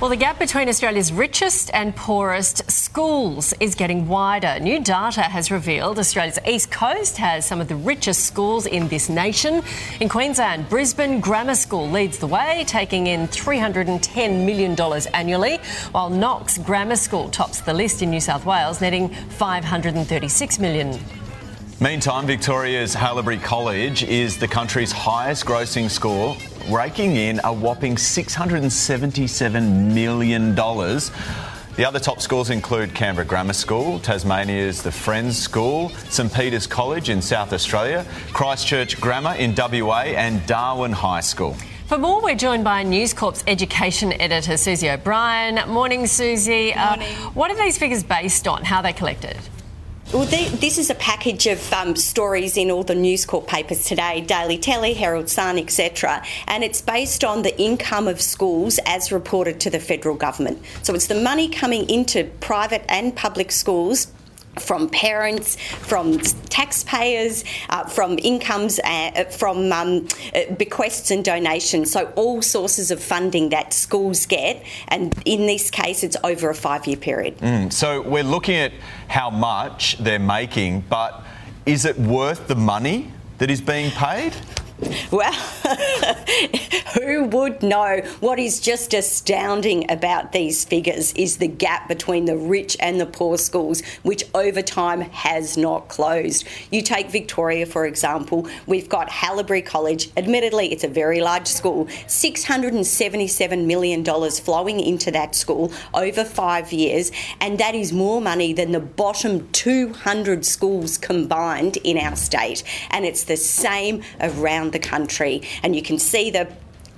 Well, the gap between Australia's richest and poorest schools is getting wider. New data has revealed Australia's east coast has some of the richest schools in this nation. In Queensland, Brisbane Grammar School leads the way, taking in $310 million annually, while Knox Grammar School tops the list in New South Wales, netting $536 million. Meantime, Victoria's Haileybury College is the country's highest grossing school, raking in a whopping $677 million. The other top schools include Canberra Grammar School, Tasmania's The Friends School, St Peter's College in South Australia, Christchurch Grammar in WA, and Darwin High School. For more, we're joined by News Corp's education editor, Susie O'Brien. Morning, Susie. Morning. Uh, what are these figures based on? How are they collected? Well, the, this is a package of um, stories in all the News Corp papers today, Daily Telly, Herald Sun, etc. And it's based on the income of schools as reported to the federal government. So it's the money coming into private and public schools from parents, from taxpayers, uh, from incomes, uh, from um, uh, bequests and donations. So, all sources of funding that schools get, and in this case, it's over a five year period. Mm, so, we're looking at how much they're making, but is it worth the money that is being paid? Well, who would know? What is just astounding about these figures is the gap between the rich and the poor schools, which over time has not closed. You take Victoria, for example, we've got Haileybury College. Admittedly, it's a very large school, $677 million flowing into that school over five years, and that is more money than the bottom 200 schools combined in our state. And it's the same around around the country. And you can see the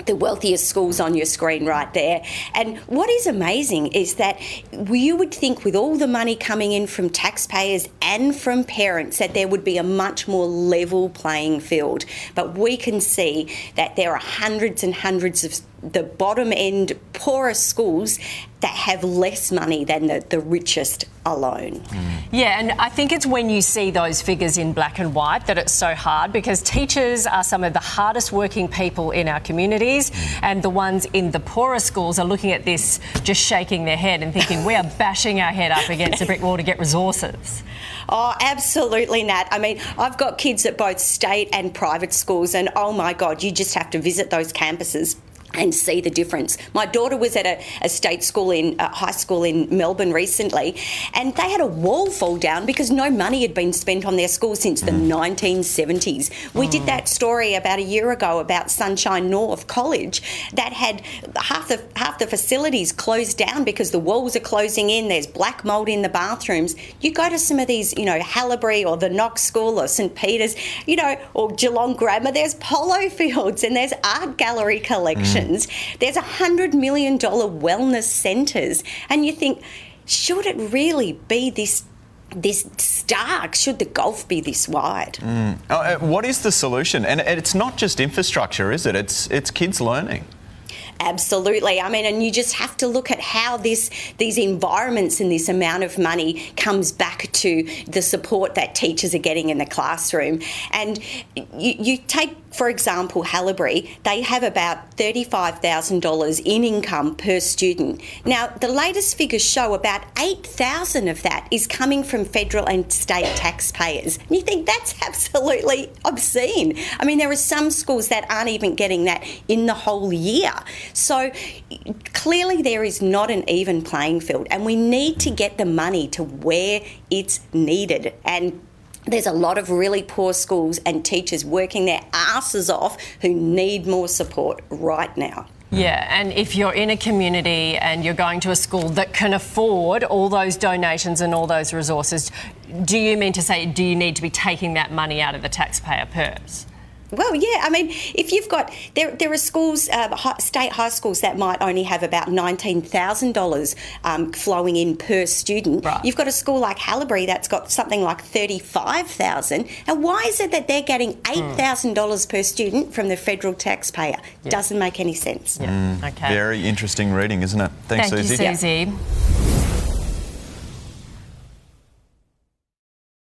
the wealthiest schools on your screen right there. And what is amazing is that you would think, with all the money coming in from taxpayers and from parents, that there would be a much more level playing field. But we can see that there are hundreds and hundreds of the bottom end, poorest schools that have less money than the, the richest alone. Mm. Yeah, and I think it's when you see those figures in black and white that it's so hard because teachers are some of the hardest working people in our communities, mm. and the ones in the poorest schools are looking at this just shaking their head and thinking we are bashing our head up against a brick wall to get resources. Oh, absolutely, Nat. I mean, I've got kids at both state and private schools, and oh my God, you just have to visit those campuses and see the difference. My daughter was at a, a state school in a high school in Melbourne recently, and they had a wall fall down because no money had been spent on their school since the 1970s. Mm. We did that story about a year ago about Sunshine North College that had half the half the facilities closed down because the walls are closing in. There's black mold in the bathrooms. You go to some of these, you know, Haileybury or the Knox School or St Peter's, you know, or Geelong Grammar. There's polo fields and there's art gallery collections. Mm there's a $100 million wellness centres. And you think, should it really be this this stark? Should the gulf be this wide? Mm. Oh, uh, what is the solution? And it's not just infrastructure, is it? It's it's kids learning. Absolutely. I mean, and you just have to look at how this these environments and this amount of money comes back to the support that teachers are getting in the classroom. And you, you take for example, Haileybury, they have about $35,000 in income per student. Now, the latest figures show about 8,000 of that is coming from federal and state taxpayers. And you think that's absolutely obscene. I mean, there are some schools that aren't even getting that in the whole year. So clearly, there is not an even playing field, and we need to get the money to where it's needed. And there's a lot of really poor schools and teachers working their asses off who need more support right now. Yeah, and if you're in a community and you're going to a school that can afford all those donations and all those resources, do you mean to say, do you need to be taking that money out of the taxpayer purse? Well, yeah. I mean, if you've got there, there are schools, uh, state high schools that might only have about nineteen thousand um, dollars flowing in per student. Right. You've got a school like Haileybury that's got something like thirty-five thousand. And why is it that they're getting hmm. eight thousand dollars per student from the federal taxpayer? Yeah. Doesn't make any sense. Yeah. Mm, okay. Very interesting reading, isn't it? Thanks, Thank Susie. You, Susie.